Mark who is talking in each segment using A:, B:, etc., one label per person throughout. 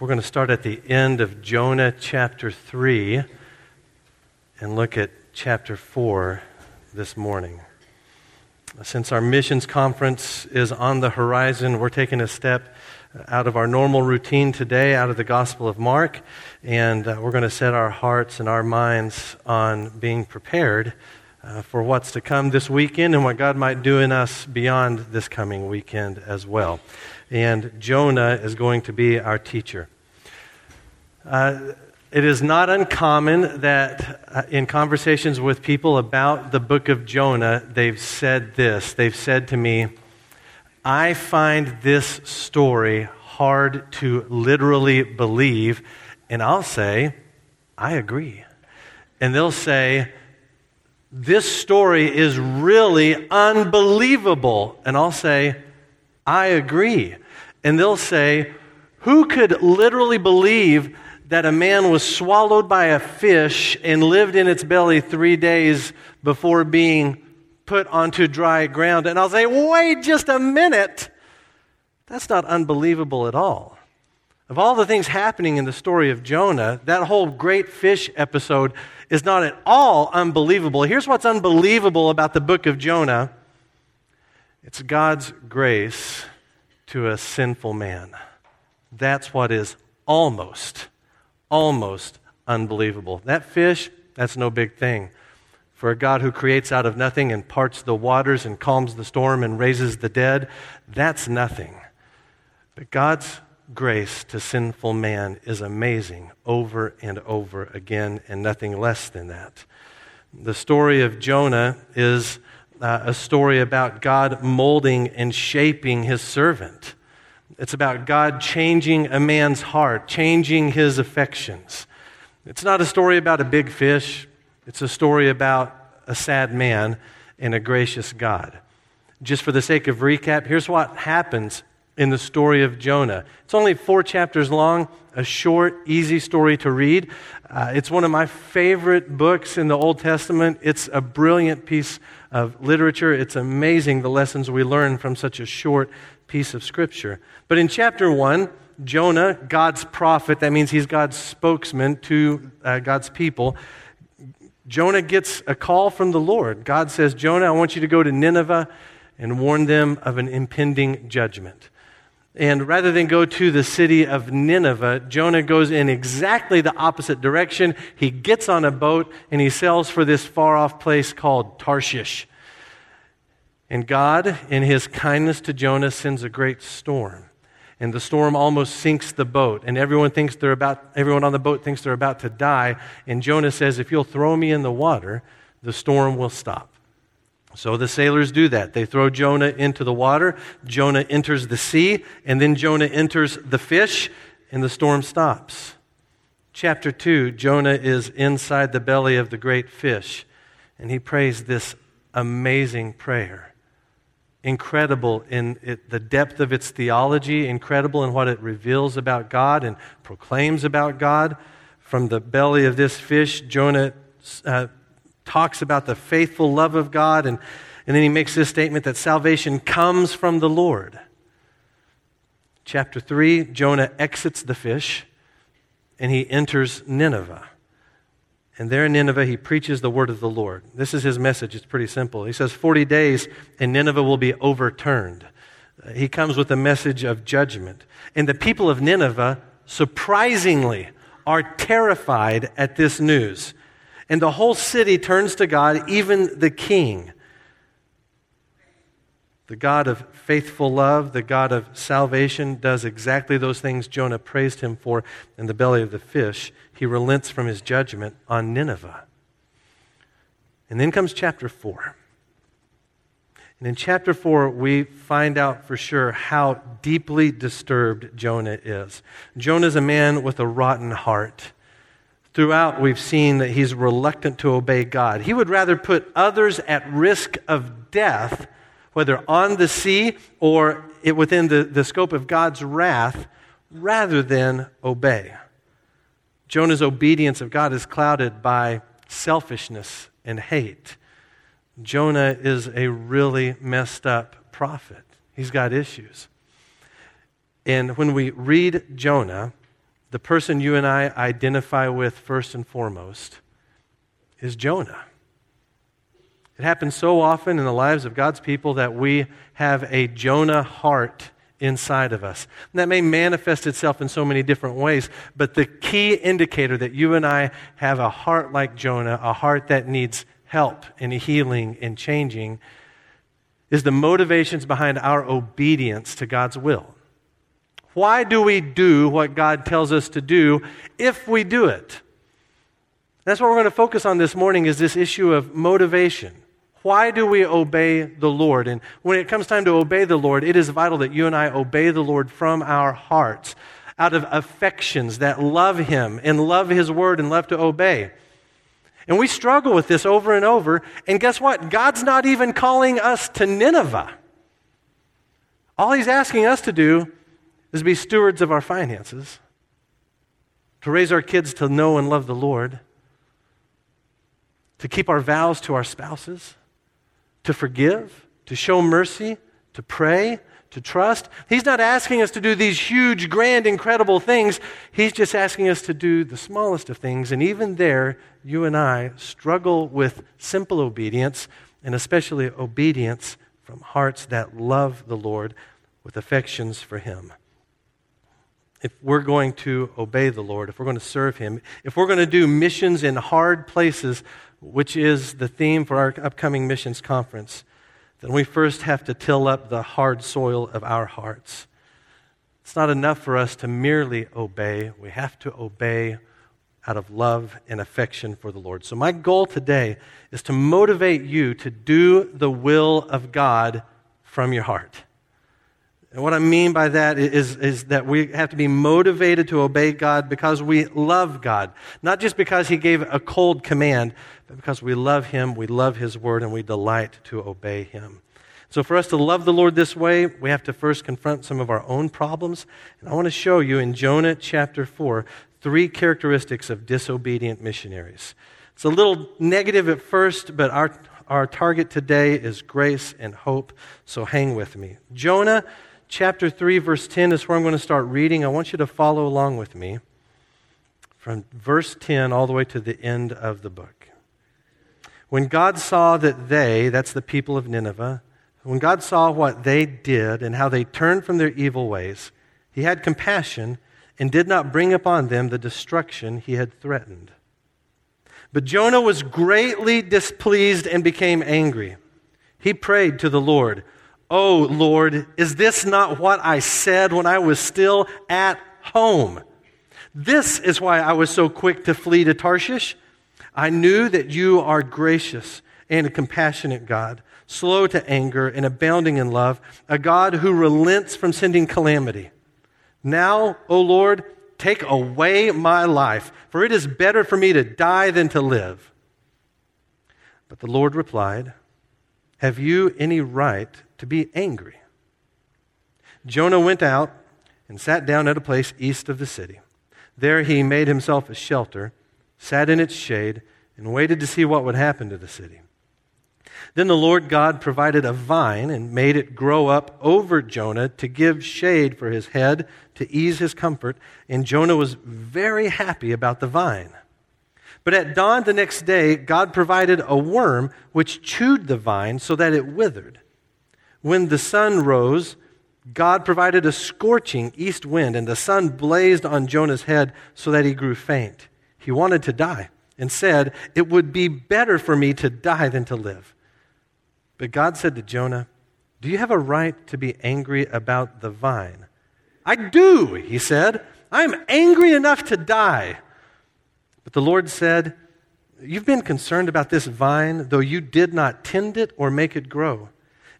A: We're going to start at the end of Jonah chapter 3 and look at chapter 4 this morning. Since our missions conference is on the horizon, we're taking a step out of our normal routine today, out of the Gospel of Mark, and uh, we're going to set our hearts and our minds on being prepared uh, for what's to come this weekend and what God might do in us beyond this coming weekend as well and Jonah is going to be our teacher. Uh, it is not uncommon that uh, in conversations with people about the book of Jonah, they've said this. They've said to me, I find this story hard to literally believe. And I'll say, I agree. And they'll say, This story is really unbelievable. And I'll say, I agree. And they'll say, Who could literally believe that a man was swallowed by a fish and lived in its belly three days before being put onto dry ground? And I'll say, Wait just a minute. That's not unbelievable at all. Of all the things happening in the story of Jonah, that whole great fish episode is not at all unbelievable. Here's what's unbelievable about the book of Jonah it's God's grace to a sinful man. That's what is almost, almost unbelievable. That fish, that's no big thing. For a God who creates out of nothing and parts the waters and calms the storm and raises the dead, that's nothing. But God's grace to sinful man is amazing over and over again, and nothing less than that. The story of Jonah is uh, a story about God molding and shaping his servant. It's about God changing a man's heart, changing his affections. It's not a story about a big fish, it's a story about a sad man and a gracious God. Just for the sake of recap, here's what happens in the story of Jonah. It's only four chapters long, a short, easy story to read. Uh, it's one of my favorite books in the Old Testament. It's a brilliant piece of literature. It's amazing the lessons we learn from such a short piece of scripture. But in chapter 1, Jonah, God's prophet, that means he's God's spokesman to uh, God's people. Jonah gets a call from the Lord. God says, Jonah, I want you to go to Nineveh and warn them of an impending judgment. And rather than go to the city of Nineveh, Jonah goes in exactly the opposite direction. He gets on a boat and he sails for this far off place called Tarshish. And God, in his kindness to Jonah, sends a great storm. And the storm almost sinks the boat. And everyone thinks they're about, everyone on the boat thinks they're about to die. And Jonah says, If you'll throw me in the water, the storm will stop. So the sailors do that. They throw Jonah into the water. Jonah enters the sea, and then Jonah enters the fish, and the storm stops. Chapter 2 Jonah is inside the belly of the great fish, and he prays this amazing prayer. Incredible in it, the depth of its theology, incredible in what it reveals about God and proclaims about God. From the belly of this fish, Jonah uh, talks about the faithful love of God, and, and then he makes this statement that salvation comes from the Lord. Chapter 3, Jonah exits the fish and he enters Nineveh. And there in Nineveh, he preaches the word of the Lord. This is his message. It's pretty simple. He says, 40 days and Nineveh will be overturned. Uh, he comes with a message of judgment. And the people of Nineveh, surprisingly, are terrified at this news. And the whole city turns to God, even the king. The God of faithful love, the God of salvation, does exactly those things Jonah praised him for in the belly of the fish. He relents from his judgment on Nineveh. And then comes chapter 4. And in chapter 4, we find out for sure how deeply disturbed Jonah is. Jonah is a man with a rotten heart throughout we've seen that he's reluctant to obey God. He would rather put others at risk of death, whether on the sea or within the, the scope of God's wrath, rather than obey. Jonah's obedience of God is clouded by selfishness and hate. Jonah is a really messed up prophet. He's got issues. And when we read Jonah, the person you and I identify with first and foremost is Jonah. It happens so often in the lives of God's people that we have a Jonah heart inside of us. And that may manifest itself in so many different ways, but the key indicator that you and I have a heart like Jonah, a heart that needs help and healing and changing, is the motivations behind our obedience to God's will. Why do we do what God tells us to do if we do it? That's what we're going to focus on this morning is this issue of motivation. Why do we obey the Lord? And when it comes time to obey the Lord, it is vital that you and I obey the Lord from our hearts, out of affections that love Him and love His word and love to obey. And we struggle with this over and over. And guess what? God's not even calling us to Nineveh. All He's asking us to do is to be stewards of our finances, to raise our kids to know and love the Lord, to keep our vows to our spouses to forgive, to show mercy, to pray, to trust. He's not asking us to do these huge, grand, incredible things. He's just asking us to do the smallest of things. And even there, you and I struggle with simple obedience, and especially obedience from hearts that love the Lord with affections for Him. If we're going to obey the Lord, if we're going to serve Him, if we're going to do missions in hard places, which is the theme for our upcoming missions conference, then we first have to till up the hard soil of our hearts. It's not enough for us to merely obey, we have to obey out of love and affection for the Lord. So, my goal today is to motivate you to do the will of God from your heart. And what I mean by that is, is that we have to be motivated to obey God because we love God. Not just because He gave a cold command, but because we love Him, we love His word, and we delight to obey Him. So, for us to love the Lord this way, we have to first confront some of our own problems. And I want to show you in Jonah chapter 4 three characteristics of disobedient missionaries. It's a little negative at first, but our, our target today is grace and hope. So, hang with me. Jonah chapter 3, verse 10 is where I'm going to start reading. I want you to follow along with me from verse 10 all the way to the end of the book. When God saw that they, that's the people of Nineveh, when God saw what they did and how they turned from their evil ways, he had compassion and did not bring upon them the destruction he had threatened. But Jonah was greatly displeased and became angry. He prayed to the Lord. Oh, Lord, is this not what I said when I was still at home? This is why I was so quick to flee to Tarshish. I knew that you are gracious and a compassionate God, slow to anger and abounding in love, a God who relents from sending calamity. Now, O Lord, take away my life, for it is better for me to die than to live. But the Lord replied, Have you any right to be angry. Jonah went out and sat down at a place east of the city. There he made himself a shelter, sat in its shade, and waited to see what would happen to the city. Then the Lord God provided a vine and made it grow up over Jonah to give shade for his head, to ease his comfort, and Jonah was very happy about the vine. But at dawn the next day, God provided a worm which chewed the vine so that it withered. When the sun rose, God provided a scorching east wind, and the sun blazed on Jonah's head so that he grew faint. He wanted to die and said, It would be better for me to die than to live. But God said to Jonah, Do you have a right to be angry about the vine? I do, he said. I'm angry enough to die. But the Lord said, You've been concerned about this vine, though you did not tend it or make it grow.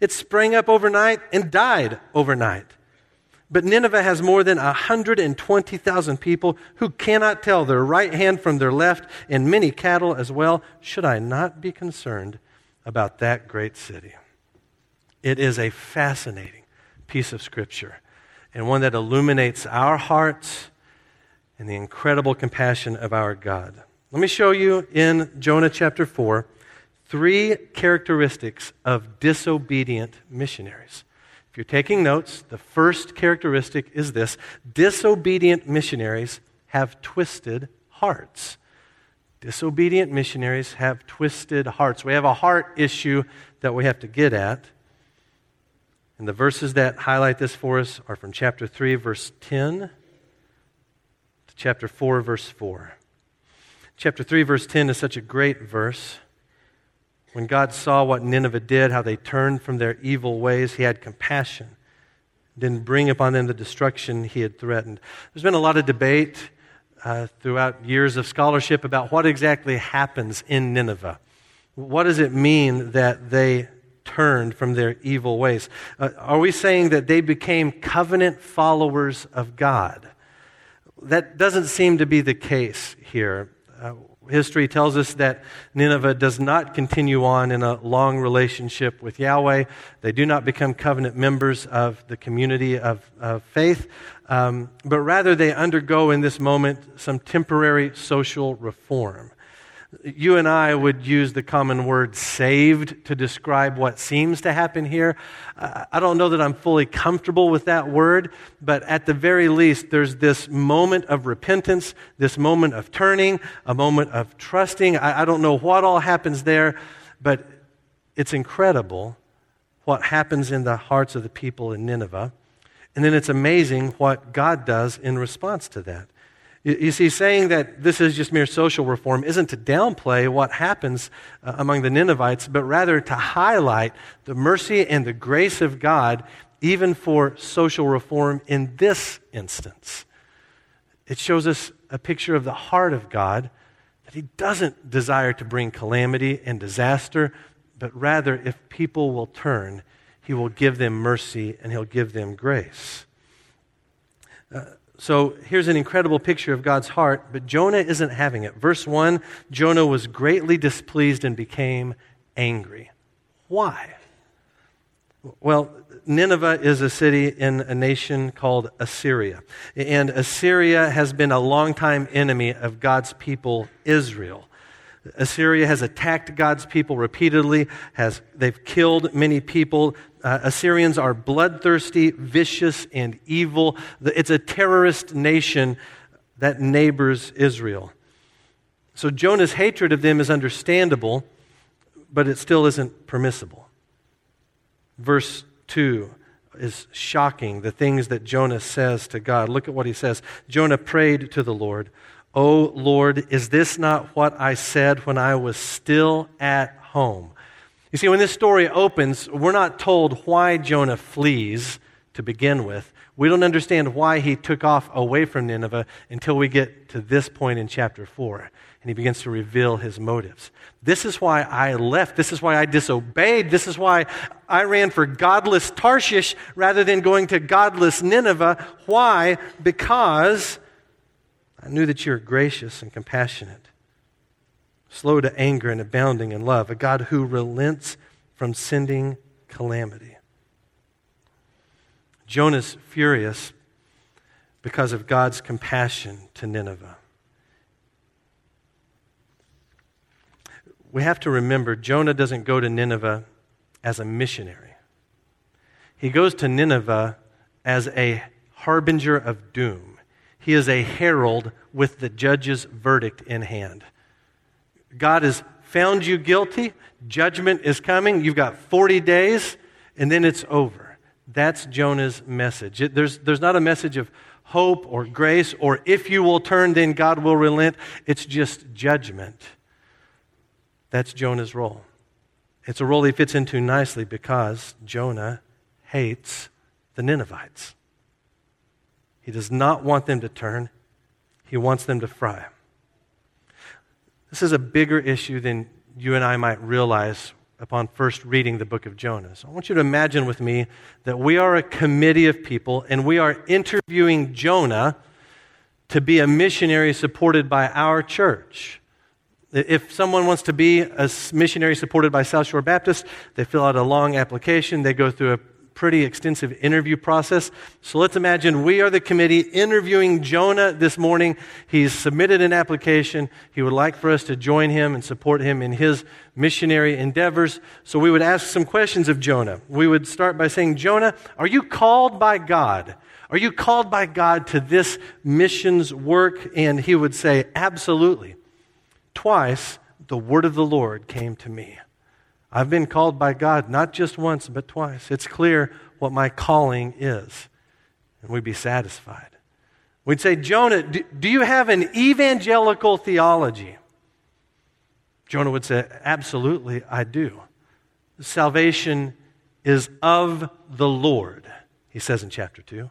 A: It sprang up overnight and died overnight. But Nineveh has more than 120,000 people who cannot tell their right hand from their left, and many cattle as well. Should I not be concerned about that great city? It is a fascinating piece of scripture and one that illuminates our hearts and the incredible compassion of our God. Let me show you in Jonah chapter 4 three characteristics of disobedient missionaries. If you're taking notes, the first characteristic is this disobedient missionaries have twisted hearts. Disobedient missionaries have twisted hearts. We have a heart issue that we have to get at. And the verses that highlight this for us are from chapter 3, verse 10 to chapter 4, verse 4. Chapter 3, verse 10 is such a great verse. When God saw what Nineveh did, how they turned from their evil ways, he had compassion, didn't bring upon them the destruction he had threatened. There's been a lot of debate uh, throughout years of scholarship about what exactly happens in Nineveh. What does it mean that they turned from their evil ways? Uh, are we saying that they became covenant followers of God? That doesn't seem to be the case here. Uh, history tells us that Nineveh does not continue on in a long relationship with Yahweh. They do not become covenant members of the community of, of faith, um, but rather they undergo in this moment some temporary social reform you and I would use the common word saved to describe what seems to happen here. I don't know that I'm fully comfortable with that word, but at the very least, there's this moment of repentance, this moment of turning, a moment of trusting. I, don't know what all happens there, but it's incredible what happens in the hearts of the people in Nineveh. And then it's amazing what God does in response to that. You see, saying that this is just mere social reform isn't to downplay what happens uh, among the Ninevites, but rather to highlight the mercy and the grace of God, even for social reform in this instance. It shows us a picture of the heart of God, that He doesn't desire to bring calamity and disaster, but rather, if people will turn, He will give them mercy and He'll give them grace. Uh, so here's an incredible picture of God's heart, but Jonah isn't having it. Verse 1 Jonah was greatly displeased and became angry. Why? Well, Nineveh is a city in a nation called Assyria. And Assyria has been a longtime enemy of God's people, Israel. Assyria has attacked God's people repeatedly, has, they've killed many people. Uh, Assyrians are bloodthirsty, vicious, and evil. It's a terrorist nation that neighbors Israel. So Jonah's hatred of them is understandable, but it still isn't permissible. Verse 2 is shocking, the things that Jonah says to God. Look at what he says. Jonah prayed to the Lord, O Lord, is this not what I said when I was still at home? You see, when this story opens, we're not told why Jonah flees to begin with. We don't understand why he took off away from Nineveh until we get to this point in chapter 4. And he begins to reveal his motives. This is why I left. This is why I disobeyed. This is why I ran for godless Tarshish rather than going to godless Nineveh. Why? Because I knew that you're gracious and compassionate slow to anger and abounding in love, a God who relents from sending calamity. Jonah's furious because of God's compassion to Nineveh. We have to remember Jonah doesn't go to Nineveh as a missionary. He goes to Nineveh as a harbinger of doom. He is a herald with the judge's verdict in hand. God has found you guilty, judgment is coming, you've got 40 days, and then it's over. That's Jonah's message. There's, there's not a message of hope or grace or if you will turn, then God will relent. It's just judgment. That's Jonah's role. It's a role he fits into nicely because Jonah hates the Ninevites. He does not want them to turn, he wants them to fry. This is a bigger issue than you and I might realize upon first reading the book of Jonah. So I want you to imagine with me that we are a committee of people and we are interviewing Jonah to be a missionary supported by our church. If someone wants to be a missionary supported by South Shore Baptist, they fill out a long application, they go through a pretty extensive interview process. So let's imagine we are the committee interviewing Jonah this morning. He's submitted an application. He would like for us to join him and support him in his missionary endeavors. So we would ask some questions of Jonah. We would start by saying, Jonah, are you called by God? Are you called by God to this missions work? And he would say, Absolutely. Twice, the word of the Lord came to me. I've been called by God not just once, but twice. It's clear what my calling is. And we'd be satisfied. We'd say, Jonah, do, do you have an evangelical theology? Jonah would say, Absolutely, I do. Salvation is of the Lord, he says in chapter 2.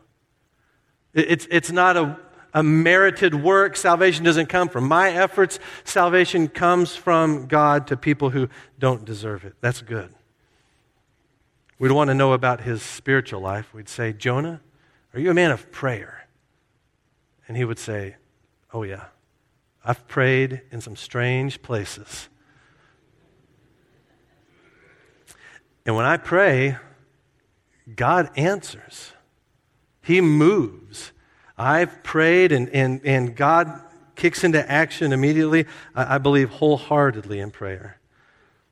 A: It's, it's not a, a merited work. Salvation doesn't come from my efforts. Salvation comes from God to people who don't deserve it. That's good. We'd want to know about his spiritual life. We'd say, Jonah, are you a man of prayer? And he would say, Oh, yeah. I've prayed in some strange places. And when I pray, God answers. He moves. I've prayed, and, and, and God kicks into action immediately. I, I believe wholeheartedly in prayer.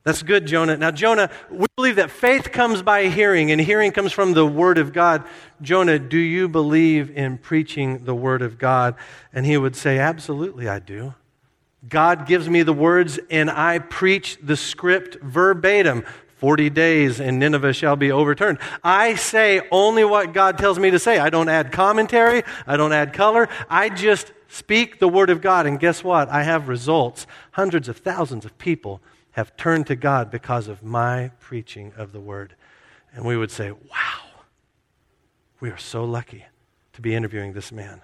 A: That's good, Jonah. Now, Jonah, we believe that faith comes by hearing, and hearing comes from the Word of God. Jonah, do you believe in preaching the Word of God? And he would say, Absolutely, I do. God gives me the words, and I preach the script verbatim. 40 days and Nineveh shall be overturned. I say only what God tells me to say. I don't add commentary. I don't add color. I just speak the word of God. And guess what? I have results. Hundreds of thousands of people have turned to God because of my preaching of the word. And we would say, wow, we are so lucky to be interviewing this man.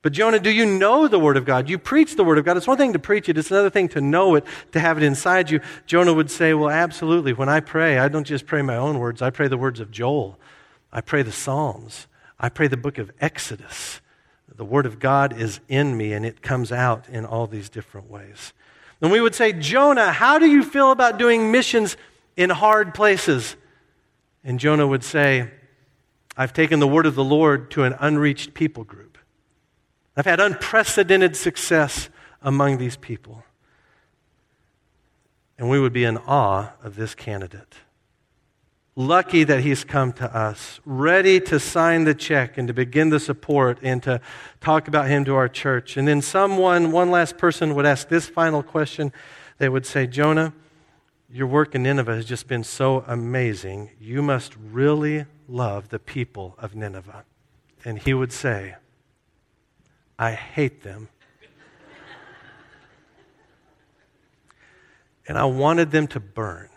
A: But Jonah, do you know the Word of God? You preach the Word of God. It's one thing to preach it, it's another thing to know it, to have it inside you. Jonah would say, Well, absolutely. When I pray, I don't just pray my own words, I pray the words of Joel. I pray the Psalms. I pray the book of Exodus. The Word of God is in me, and it comes out in all these different ways. And we would say, Jonah, how do you feel about doing missions in hard places? And Jonah would say, I've taken the word of the Lord to an unreached people group. I've had unprecedented success among these people. And we would be in awe of this candidate. Lucky that he's come to us, ready to sign the check and to begin the support and to talk about him to our church. And then someone, one last person, would ask this final question. They would say, Jonah, your work in Nineveh has just been so amazing. You must really love the people of Nineveh. And he would say, I hate them. and I wanted them to burn.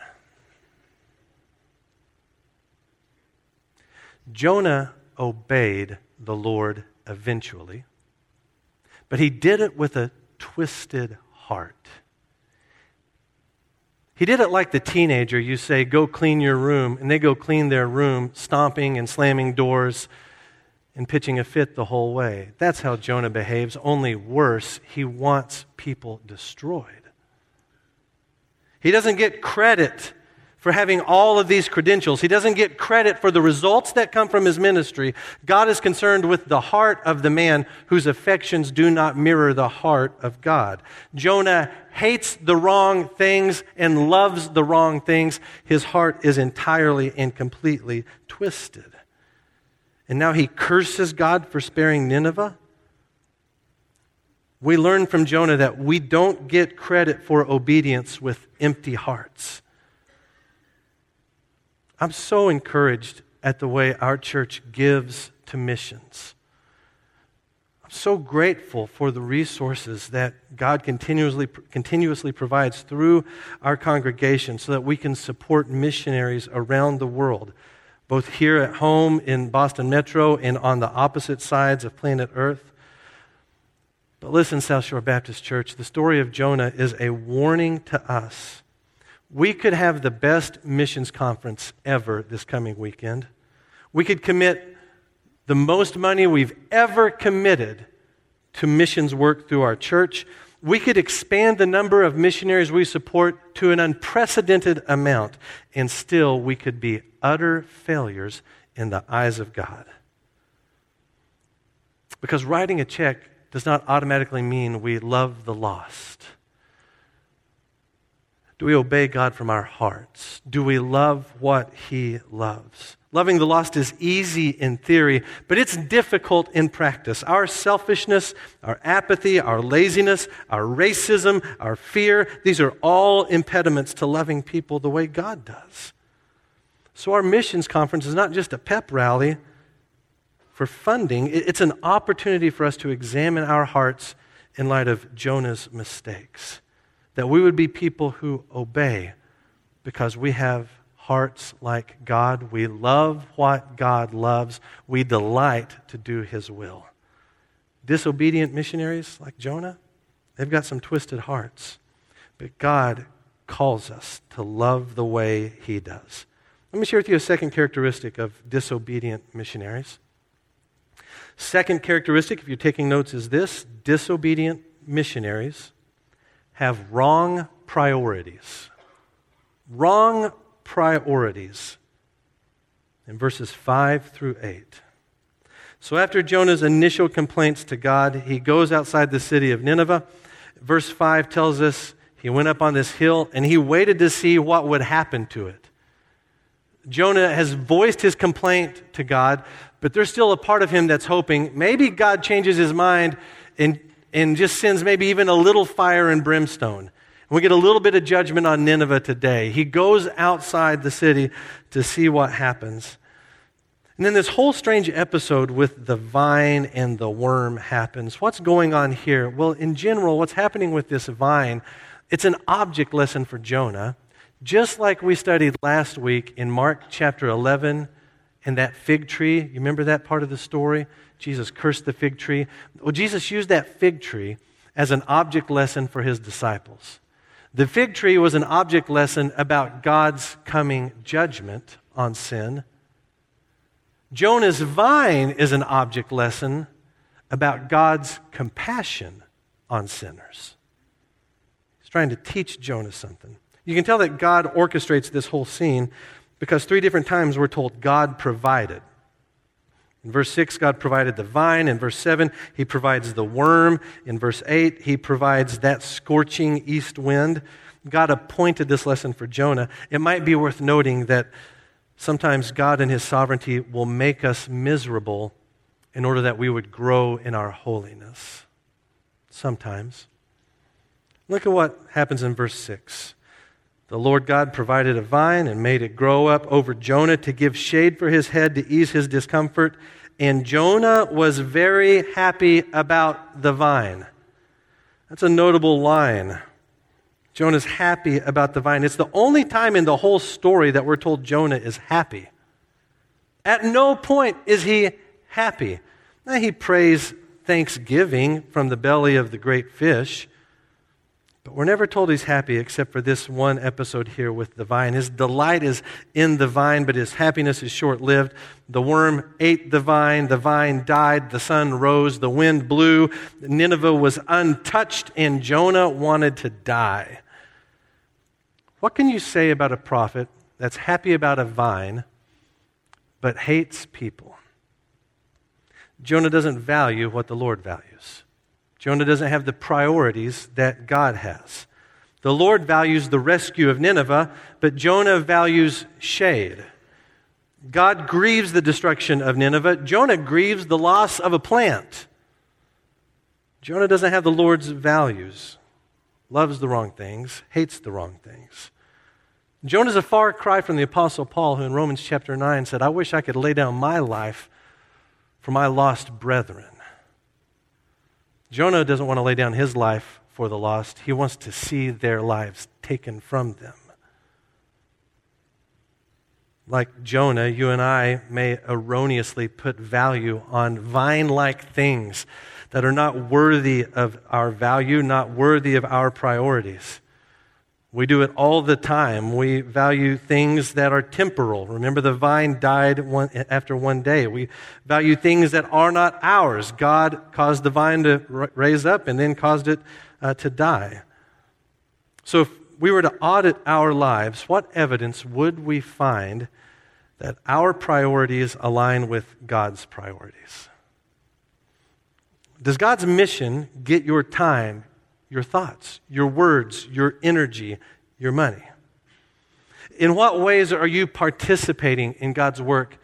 A: Jonah obeyed the Lord eventually, but he did it with a twisted heart. He did it like the teenager you say, Go clean your room, and they go clean their room, stomping and slamming doors and pitching a fit the whole way. That's how Jonah behaves, only worse. He wants people destroyed. He doesn't get credit for having all of these credentials. He doesn't get credit for the results that come from his ministry. God is concerned with the heart of the man whose affections do not mirror the heart of God. Jonah hates the wrong things and loves the wrong things. His heart is entirely and completely twisted and now he curses God for sparing Nineveh? We learn from Jonah that we don't get credit for obedience with empty hearts. I'm so encouraged at the way our church gives to missions. I'm so grateful for the resources that God continuously, continuously provides through our congregation so that we can support missionaries around the world both here at home in Boston Metro and on the opposite sides of planet Earth. But listen, South Shore Baptist Church, the story of Jonah is a warning to us. We could have the best missions conference ever this coming weekend. We could commit the most money we've ever committed to missions work through our church we could expand the number of missionaries we support to an unprecedented amount, and still we could be utter failures in the eyes of God. Because writing a check does not automatically mean we love the lost. Do we obey God from our hearts? Do we love what He loves? Loving the lost is easy in theory, but it's difficult in practice. Our selfishness, our apathy, our laziness, our racism, our fear, these are all impediments to loving people the way God does. So, our missions conference is not just a pep rally for funding, it's an opportunity for us to examine our hearts in light of Jonah's mistakes. That we would be people who obey because we have hearts like God. We love what God loves. We delight to do His will. Disobedient missionaries like Jonah, they've got some twisted hearts. But God calls us to love the way He does. Let me share with you a second characteristic of disobedient missionaries. Second characteristic, if you're taking notes, is this disobedient missionaries have wrong priorities. Wrong priorities in verses 5 through 8. So, after Jonah's initial complaints to God, he goes outside the city of Nineveh. Verse 5 tells us he went up on this hill and he waited to see what would happen to it. Jonah has voiced his complaint to God, but there's still a part of him that's hoping maybe God changes his mind and, and just sends maybe even a little fire and brimstone. We get a little bit of judgment on Nineveh today. He goes outside the city to see what happens. And then this whole strange episode with the vine and the worm happens. What's going on here? Well, in general, what's happening with this vine, it's an object lesson for Jonah, just like we studied last week in Mark chapter 11 and that fig tree. You remember that part of the story? Jesus cursed the fig tree. Well, Jesus used that fig tree as an object lesson for his disciples. The fig tree was an object lesson about God's coming judgment on sin. Jonah's vine is an object lesson about God's compassion on sinners. He's trying to teach Jonah something. You can tell that God orchestrates this whole scene because three different times we're told God provided. In verse 6, God provided the vine. In verse 7, He provides the worm. In verse 8, He provides that scorching east wind. God appointed this lesson for Jonah. It might be worth noting that sometimes God in His sovereignty will make us miserable in order that we would grow in our holiness. Sometimes. Look at what happens in verse 6. The Lord God provided a vine and made it grow up over Jonah to give shade for his head to ease his discomfort. And Jonah was very happy about the vine. That's a notable line. Jonah's happy about the vine. It's the only time in the whole story that we're told Jonah is happy. At no point is he happy. Now, he prays thanksgiving from the belly of the great fish. But we're never told he's happy except for this one episode here with the vine. His delight is in the vine, but his happiness is short lived. The worm ate the vine, the vine died, the sun rose, the wind blew, Nineveh was untouched, and Jonah wanted to die. What can you say about a prophet that's happy about a vine but hates people? Jonah doesn't value what the Lord values. Jonah doesn't have the priorities that God has. The Lord values the rescue of Nineveh, but Jonah values shade. God grieves the destruction of Nineveh. Jonah grieves the loss of a plant. Jonah doesn't have the Lord's values, loves the wrong things, hates the wrong things. Jonah is a far cry from the Apostle Paul, who in Romans chapter 9 said, I wish I could lay down my life for my lost brethren. Jonah doesn't want to lay down his life for the lost, he wants to see their lives taken from them. Like Jonah, you and I may erroneously put value on vine like things that are not worthy of our value, not worthy of our priorities. We do it all the time. We value things that are temporal. Remember, the vine died one, after one day. We value things that are not ours. God caused the vine to raise up and then caused it uh, to die. So, if we were to audit our lives, what evidence would we find that our priorities align with God's priorities? Does God's mission get your time, your thoughts, your words, your energy, your money? In what ways are you participating in God's work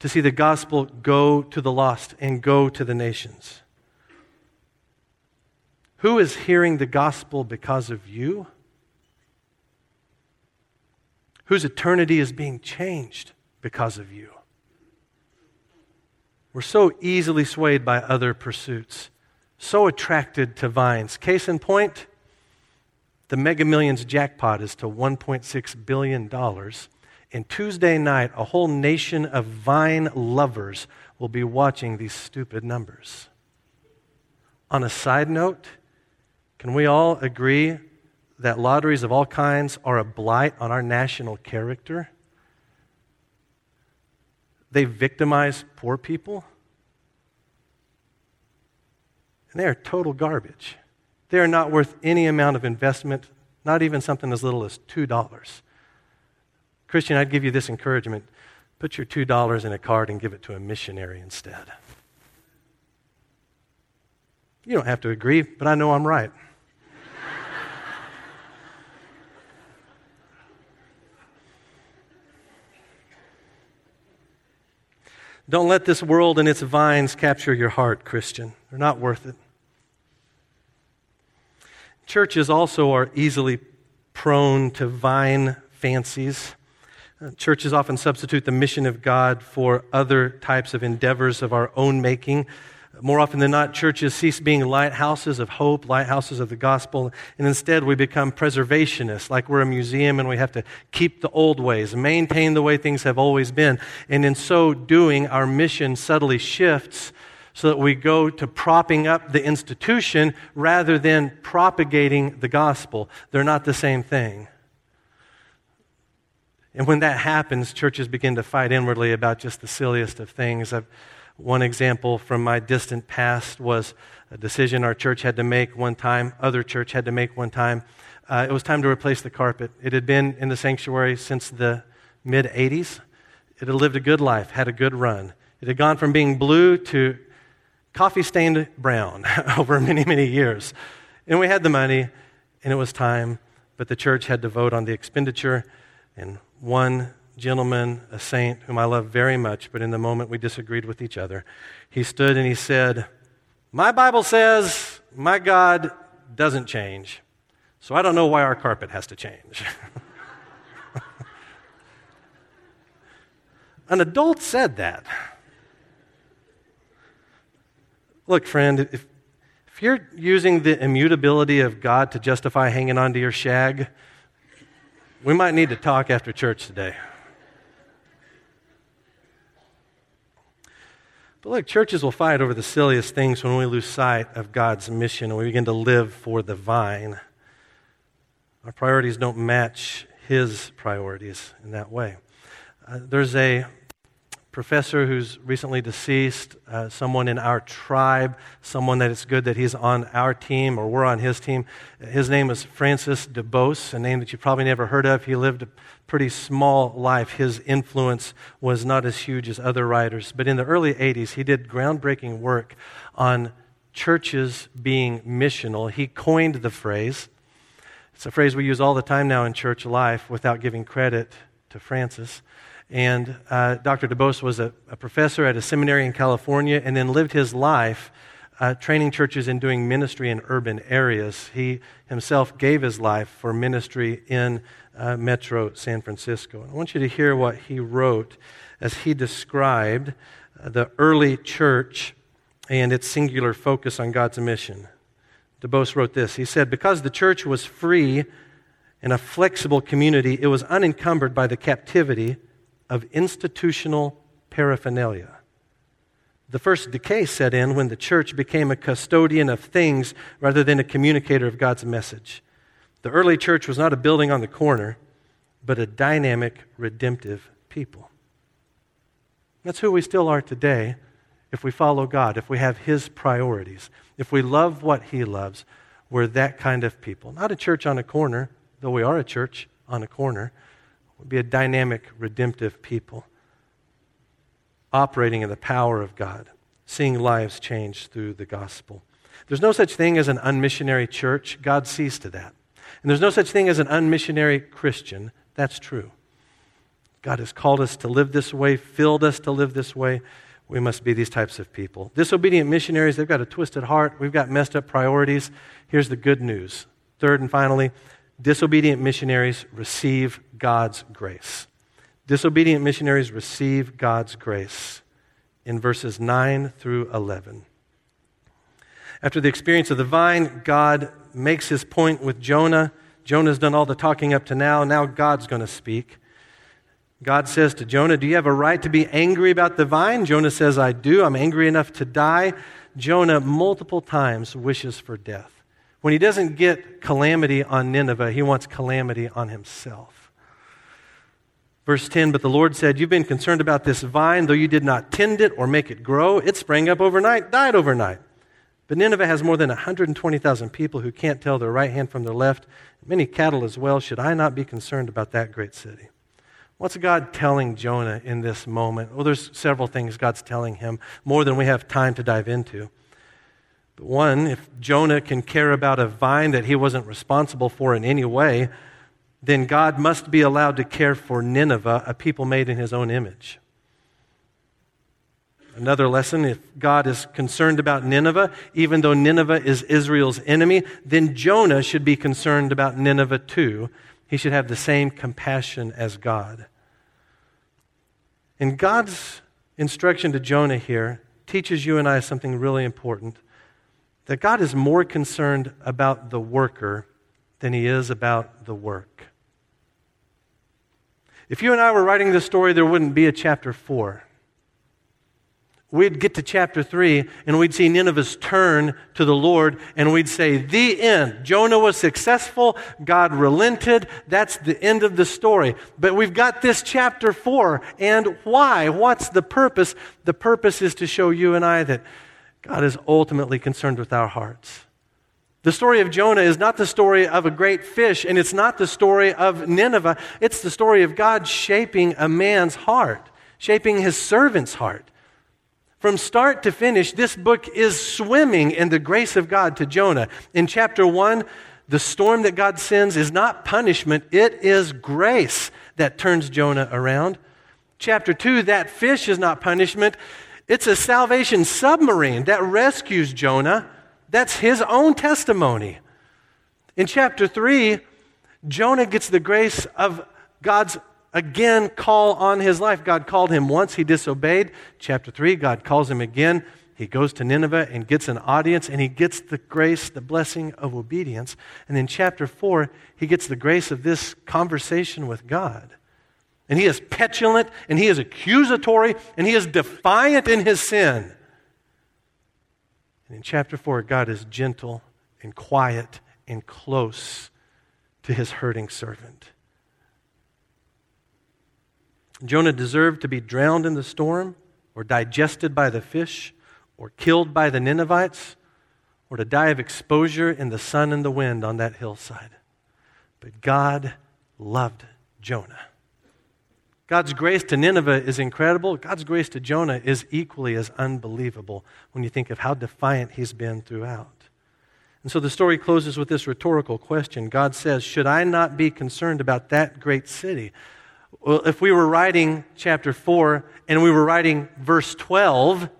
A: to see the gospel go to the lost and go to the nations? Who is hearing the gospel because of you? Whose eternity is being changed because of you? We're so easily swayed by other pursuits, so attracted to vines. Case in point, the Mega Millions jackpot is to $1.6 billion. And Tuesday night, a whole nation of vine lovers will be watching these stupid numbers. On a side note, can we all agree that lotteries of all kinds are a blight on our national character? They victimize poor people. And they are total garbage. They are not worth any amount of investment, not even something as little as $2. Christian, I'd give you this encouragement put your $2 in a card and give it to a missionary instead. You don't have to agree, but I know I'm right. Don't let this world and its vines capture your heart, Christian. They're not worth it. Churches also are easily prone to vine fancies. Uh, churches often substitute the mission of God for other types of endeavors of our own making. More often than not, churches cease being lighthouses of hope, lighthouses of the gospel, and instead we become preservationists, like we're a museum and we have to keep the old ways, maintain the way things have always been. And in so doing, our mission subtly shifts so that we go to propping up the institution rather than propagating the gospel. They're not the same thing. And when that happens, churches begin to fight inwardly about just the silliest of things. I've, one example from my distant past was a decision our church had to make one time, other church had to make one time. Uh, it was time to replace the carpet. It had been in the sanctuary since the mid 80s. It had lived a good life, had a good run. It had gone from being blue to coffee stained brown over many, many years. And we had the money, and it was time, but the church had to vote on the expenditure, and one gentleman, a saint whom I love very much, but in the moment we disagreed with each other. He stood and he said, My Bible says my God doesn't change, so I don't know why our carpet has to change. An adult said that. Look, friend, if, if you're using the immutability of God to justify hanging on to your shag, we might need to talk after church today. But look, churches will fight over the silliest things when we lose sight of God's mission and we begin to live for the vine. Our priorities don't match His priorities in that way. Uh, there's a professor who's recently deceased, uh, someone in our tribe, someone that it's good that he's on our team or we're on his team. His name is Francis DuBose, a name that you probably never heard of. He lived a pretty small life. His influence was not as huge as other writers. But in the early 80s, he did groundbreaking work on churches being missional. He coined the phrase. It's a phrase we use all the time now in church life without giving credit to Francis. And uh, Dr. DuBose was a, a, professor at a seminary in California and then lived his life uh, training churches and doing ministry in urban areas. He himself gave his life for ministry in uh, Metro San Francisco. And I want you to hear what he wrote as he described uh, the early church and its singular focus on God's mission. DuBose wrote this He said, Because the church was free and a flexible community, it was unencumbered by the captivity of institutional paraphernalia. The first decay set in when the church became a custodian of things rather than a communicator of God's message. The early church was not a building on the corner, but a dynamic, redemptive people. That's who we still are today if we follow God, if we have His priorities, if we love what He loves. We're that kind of people. Not a church on a corner, though we are a church on a corner, Be a dynamic, redemptive people, operating in the power of God, seeing lives change through the gospel. There's no such thing as an unmissionary church. God sees to that. And there's no such thing as an unmissionary Christian. That's true. God has called us to live this way, filled us to live this way. We must be these types of people. Disobedient missionaries, they've got a twisted heart. We've got messed up priorities. Here's the good news. Third and finally, disobedient missionaries receive God's grace. Disobedient missionaries receive God's grace in verses 9 through 11. After the experience of the vine, God makes his point with Jonah. Jonah's done all the talking up to now. Now God's going to speak. God says to Jonah, Do you have a right to be angry about the vine? Jonah says, I do. I'm angry enough to die. Jonah multiple times wishes for death. When he doesn't get calamity on Nineveh, he wants calamity on himself. Verse 10 But the Lord said, You've been concerned about this vine, though you did not tend it or make it grow. It sprang up overnight, died overnight. But Nineveh has more than 120,000 people who can't tell their right hand from their left, many cattle as well. Should I not be concerned about that great city? What's God telling Jonah in this moment? Well, there's several things God's telling him, more than we have time to dive into. One, if Jonah can care about a vine that he wasn't responsible for in any way, then God must be allowed to care for Nineveh, a people made in his own image. Another lesson if God is concerned about Nineveh, even though Nineveh is Israel's enemy, then Jonah should be concerned about Nineveh too. He should have the same compassion as God. And God's instruction to Jonah here teaches you and I something really important that God is more concerned about the worker than he is about the work. If you and I were writing this story, there wouldn't be a chapter 4 we'd get to chapter 3 and we'd see Nineveh's turn to the Lord and we'd say, The end. Jonah was successful. God relented. That's the end of the story. But we've got this chapter 4. And why? What's the purpose? The purpose is to show you and I that God is ultimately concerned with our hearts. The story of Jonah is not the story of a great fish, and it's not the story of Nineveh. It's the story of God shaping a man's heart, shaping his servant's heart. From start to finish, this book is swimming in the grace of God to Jonah. In chapter 1, the storm that God sends is not punishment, it is grace that turns Jonah around. Chapter 2, that fish is not punishment, it's a salvation submarine that rescues Jonah. That's his own testimony. In chapter 3, Jonah gets the grace of God's again call on his life. God called him once, he disobeyed. Chapter 3, God calls him again. He goes to Nineveh and gets an audience, and he gets the grace, the blessing of obedience. And in chapter 4, he gets the grace of this conversation with God. And he is petulant, and he is accusatory, and he is defiant in his sin. And in chapter 4, God is gentle and quiet and close to his hurting servant. Jonah deserved to be drowned in the storm, or digested by the fish, or killed by the Ninevites, or to die of exposure in the sun and the wind on that hillside. But God loved Jonah. God's grace to Nineveh is incredible. God's grace to Jonah is equally as unbelievable when you think of how defiant he's been throughout. And so the story closes with this rhetorical question God says, Should I not be concerned about that great city? Well, if we were writing chapter 4 and we were writing verse 12,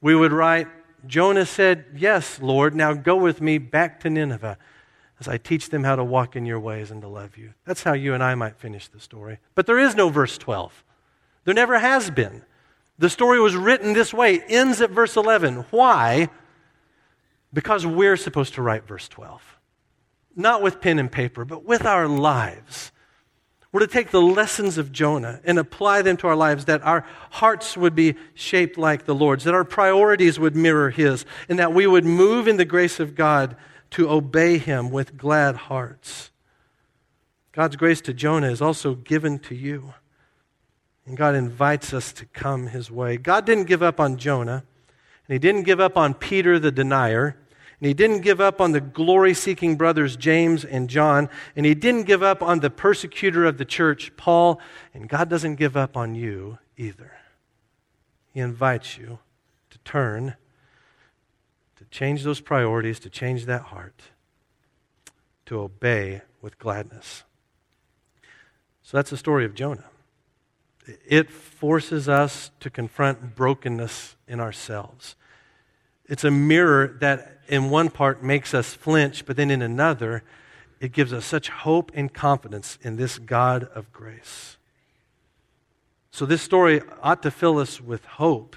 A: we would write, Jonah said, Yes, Lord, now go with me back to Nineveh as I teach them how to walk in your ways and to love you. That's how you and I might finish the story. But there is no verse 12. There never has been. The story was written this way, ends at verse 11. Why? Because we're supposed to write verse 12. Not with pen and paper, but with our lives. We're to take the lessons of Jonah and apply them to our lives, that our hearts would be shaped like the Lord's, that our priorities would mirror His, and that we would move in the grace of God to obey Him with glad hearts. God's grace to Jonah is also given to you. And God invites us to come His way. God didn't give up on Jonah, and He didn't give up on Peter the denier. And he didn't give up on the glory seeking brothers James and John. And he didn't give up on the persecutor of the church, Paul. And God doesn't give up on you either. He invites you to turn, change those priorities, to change that heart. to obey with gladness. So that's the story of Jonah. It forces us to confront brokenness in ourselves. It's a mirror that, in one part, makes us flinch, but then in another, it gives us such hope and confidence in this God of grace. So, this story ought to fill us with hope,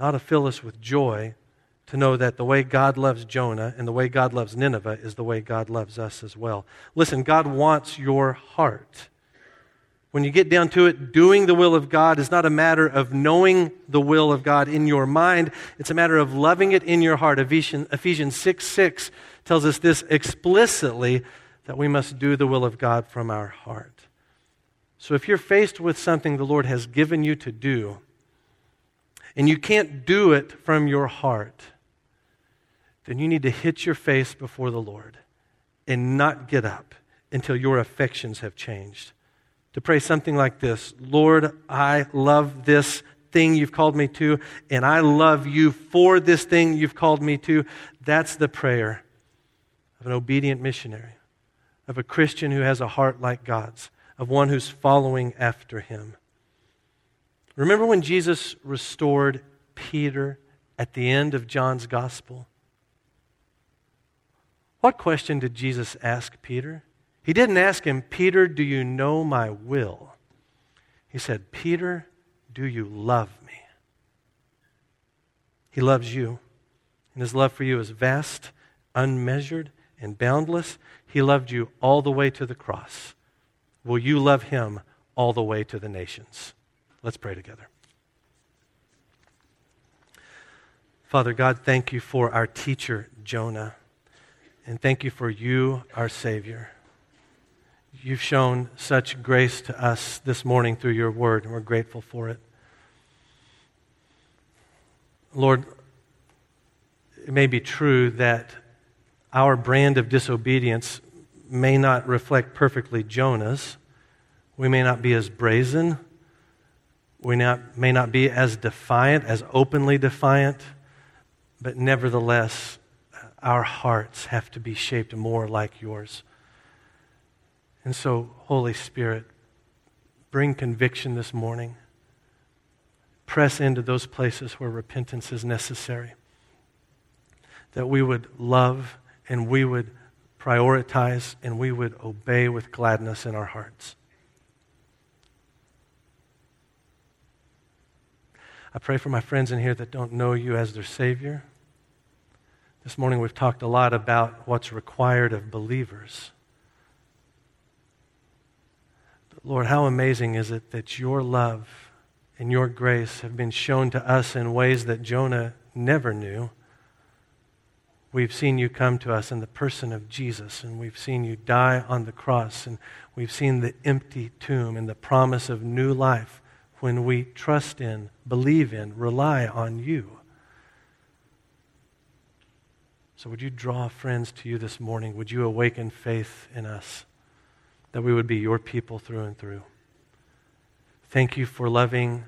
A: ought to fill us with joy to know that the way God loves Jonah and the way God loves Nineveh is the way God loves us as well. Listen, God wants your heart. When you get down to it, doing the will of God is not a matter of knowing the will of God in your mind. It's a matter of loving it in your heart. Ephesians 6 6 tells us this explicitly that we must do the will of God from our heart. So if you're faced with something the Lord has given you to do, and you can't do it from your heart, then you need to hit your face before the Lord and not get up until your affections have changed to pray something like this Lord, I love this thing you've called me to, and I love you for this thing you've called me to. That's the prayer of an obedient missionary, of a Christian who has a heart like God's, of one who's following after him. Remember when Jesus restored Peter at the end of John's gospel? What question did Jesus ask Peter? He didn't ask him, Peter, do you know my will? He said, Peter, do you love me? He loves you, and his love for you is vast, unmeasured, and boundless. He loved you all the way to the cross. Will you love him all the way to the nations? Let's pray together. Father God, thank you for our teacher, Jonah, and thank you for you, our Savior. You've shown such grace to us this morning through your word, and we're grateful for it. Lord, it may be true that our brand of disobedience may not reflect perfectly Jonah's. We may not be as brazen. We not, may not be as defiant, as openly defiant. But nevertheless, our hearts have to be shaped more like yours. And so, Holy Spirit, bring conviction this morning. Press into those places where repentance is necessary. That we would love and we would prioritize and we would obey with gladness in our hearts. I pray for my friends in here that don't know you as their Savior. This morning we've talked a lot about what's required of believers. Lord, how amazing is it that your love and your grace have been shown to us in ways that Jonah never knew. We've seen you come to us in the person of Jesus, and we've seen you die on the cross, and we've seen the empty tomb and the promise of new life when we trust in, believe in, rely on you. So, would you draw friends to you this morning? Would you awaken faith in us? that we would be your people through and through. Thank you for loving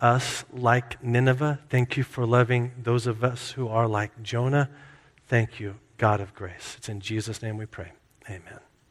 A: us like Nineveh. Thank you for loving those of us who are like Jonah. Thank you, God of grace. It's in Jesus' name we pray. Amen.